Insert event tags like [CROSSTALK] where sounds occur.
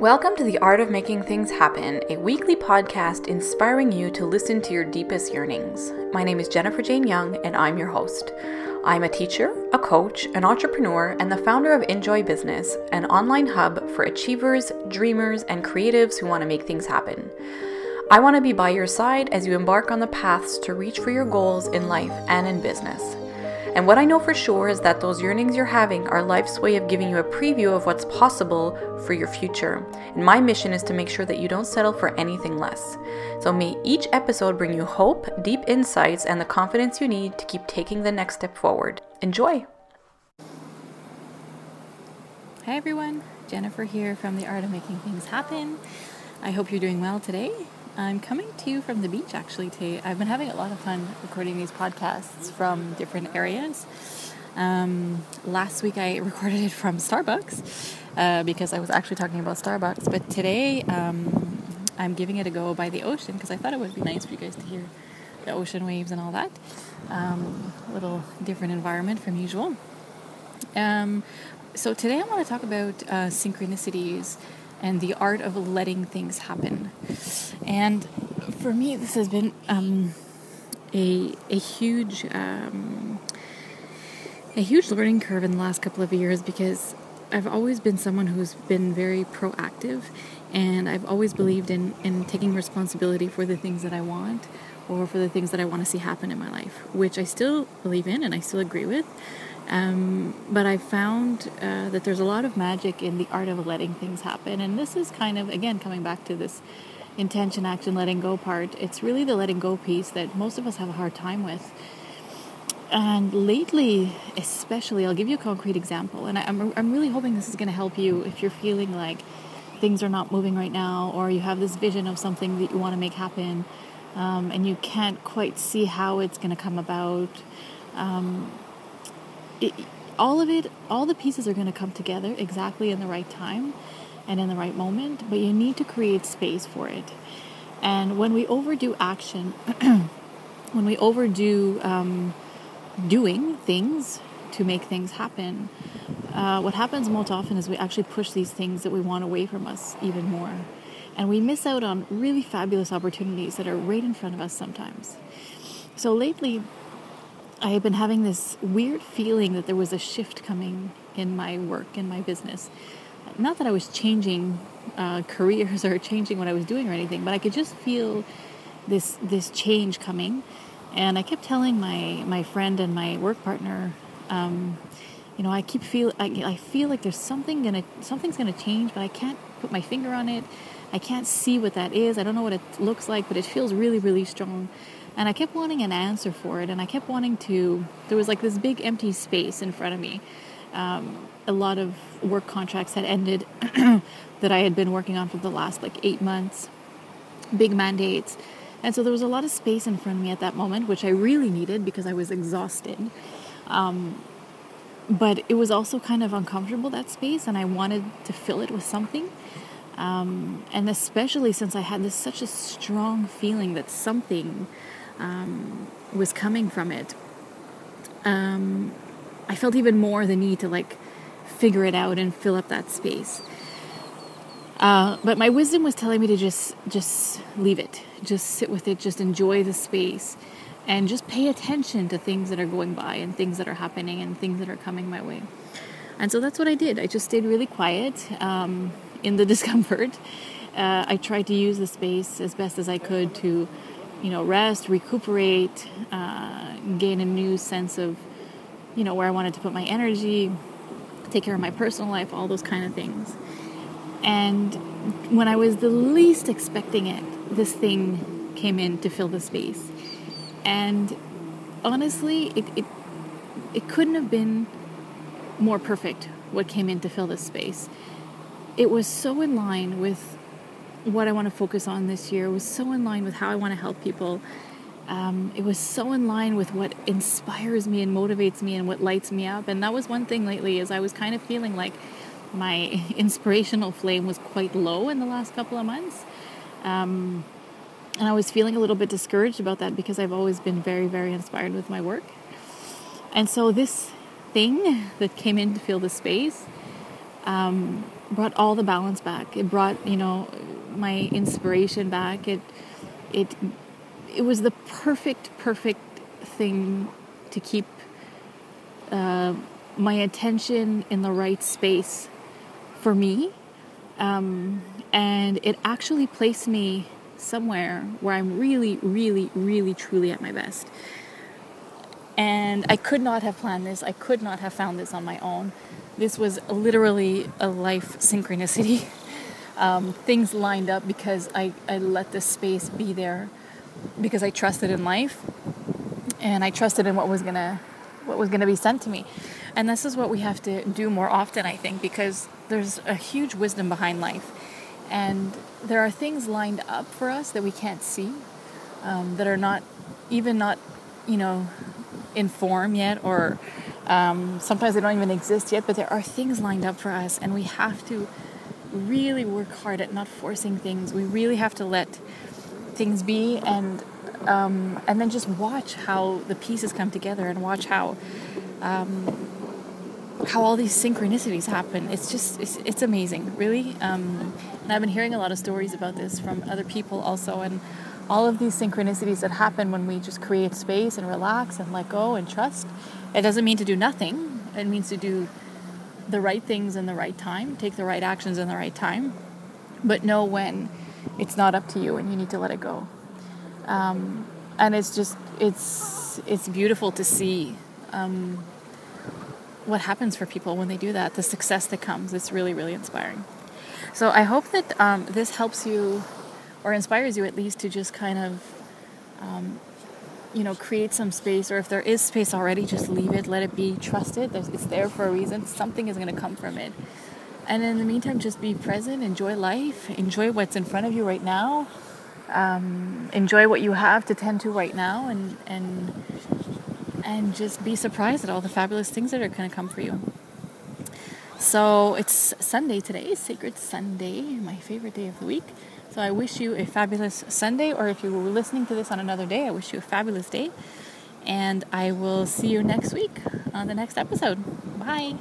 Welcome to The Art of Making Things Happen, a weekly podcast inspiring you to listen to your deepest yearnings. My name is Jennifer Jane Young, and I'm your host. I'm a teacher, a coach, an entrepreneur, and the founder of InJoy Business, an online hub for achievers, dreamers, and creatives who want to make things happen. I want to be by your side as you embark on the paths to reach for your goals in life and in business. And what I know for sure is that those yearnings you're having are life's way of giving you a preview of what's possible for your future. And my mission is to make sure that you don't settle for anything less. So may each episode bring you hope, deep insights, and the confidence you need to keep taking the next step forward. Enjoy! Hi everyone, Jennifer here from The Art of Making Things Happen. I hope you're doing well today. I'm coming to you from the beach actually today. I've been having a lot of fun recording these podcasts from different areas. Um, last week I [LAUGHS] recorded it from Starbucks uh, because I was actually talking about Starbucks, but today um, I'm giving it a go by the ocean because I thought it would be nice for you guys to hear the ocean waves and all that. Um, a little different environment from usual. Um, so today I want to talk about uh, synchronicities and the art of letting things happen. And for me, this has been um, a a huge um, a huge learning curve in the last couple of years because I've always been someone who's been very proactive, and I've always believed in in taking responsibility for the things that I want or for the things that I want to see happen in my life, which I still believe in and I still agree with. Um, but I found uh, that there's a lot of magic in the art of letting things happen. And this is kind of, again, coming back to this intention, action, letting go part. It's really the letting go piece that most of us have a hard time with. And lately, especially, I'll give you a concrete example. And I, am I'm, I'm really hoping this is going to help you if you're feeling like things are not moving right now, or you have this vision of something that you want to make happen, um, and you can't quite see how it's going to come about. Um, it, all of it, all the pieces are going to come together exactly in the right time and in the right moment, but you need to create space for it. And when we overdo action, [CLEARS THROAT] when we overdo um, doing things to make things happen, uh, what happens most often is we actually push these things that we want away from us even more. And we miss out on really fabulous opportunities that are right in front of us sometimes. So lately, I had been having this weird feeling that there was a shift coming in my work, in my business. Not that I was changing uh, [LAUGHS] careers or changing what I was doing or anything, but I could just feel this this change coming. And I kept telling my my friend and my work partner, um, you know, I keep feel I, I feel like there's something gonna something's gonna change, but I can't put my finger on it. I can't see what that is. I don't know what it looks like, but it feels really really strong. And I kept wanting an answer for it, and I kept wanting to. There was like this big empty space in front of me. Um, a lot of work contracts had ended [CLEARS THROAT] that I had been working on for the last like eight months, big mandates. And so there was a lot of space in front of me at that moment, which I really needed because I was exhausted. Um, but it was also kind of uncomfortable, that space, and I wanted to fill it with something. Um, and especially since I had this such a strong feeling that something um, was coming from it, um, I felt even more the need to like figure it out and fill up that space. Uh, but my wisdom was telling me to just just leave it, just sit with it, just enjoy the space, and just pay attention to things that are going by and things that are happening and things that are coming my way. And so that's what I did. I just stayed really quiet um, in the [LAUGHS] discomfort. Uh, I tried to use the space as best as I could to you know, rest, recuperate, uh, gain a new sense of, you know, where I wanted to put my energy, take care of my personal life, all those kind of things. And when I was the least expecting it, this thing came in to fill the space. And honestly, it, it, it couldn't have been more perfect what came in to fill this space. It was so in line with what I want to focus on this year was so in line with how I want to help people. Um, it was so in line with what inspires me and motivates me and what lights me up. And that was one thing lately is I was kind of feeling like my [LAUGHS] inspirational flame was quite low in the last couple of months. Um, and I was feeling a little bit discouraged about that because I've always been very, very inspired with my work. And so this thing that came in to fill the space um, brought all the balance back. It brought, you know, my inspiration back. It it it was the perfect perfect thing to keep uh, my attention in the right space for me. Um, and it actually placed me somewhere where I'm really, really, really, truly at my best. And I could not have planned this. I could not have found this on my own. This was literally a life synchronicity. [LAUGHS] Um, things lined up because I, I let the space be there because I trusted in life and I trusted in what was gonna what was gonna be sent to me. And this is what we have to do more often, I think, because there's a huge wisdom behind life. And there are things lined up for us that we can't see, um, that are not even not, you know, in form yet, or um, sometimes they don't even exist yet, but there are things lined up for us, and we have to really work hard at not forcing things. We really have to let things be and um, and then just watch how the pieces come together and watch how um, how all these synchronicities happen. It's just it's, it's amazing, really. Um, and I've been hearing a lot of stories about this from other people also, and all of these synchronicities that happen when we just create space and relax and let go and trust. It doesn't mean to do nothing. It means to do the right things in the right time, take the right actions in the right time, but know when it's not up to you and you need to let it go. Um, and it's just it's it's beautiful to see um, what happens for people when they do that. The success that comes. It's really really inspiring. So I hope that um, this helps you or inspires you at least to just kind of um, you know create some space or if there is space already just leave it let it be trust it it's there for a reason. Something is going to come from it. And in the meantime just be present enjoy life enjoy what's in front of you right now. Um, enjoy what you have to tend to right now and and and just be surprised at all the fabulous things that are going to come for you so it's sunday today sacred sunday my favorite day of the week so I wish you a fabulous Sunday, or if you were listening to this on another day, I wish you a fabulous day. And I will see you next week on the next episode. Bye.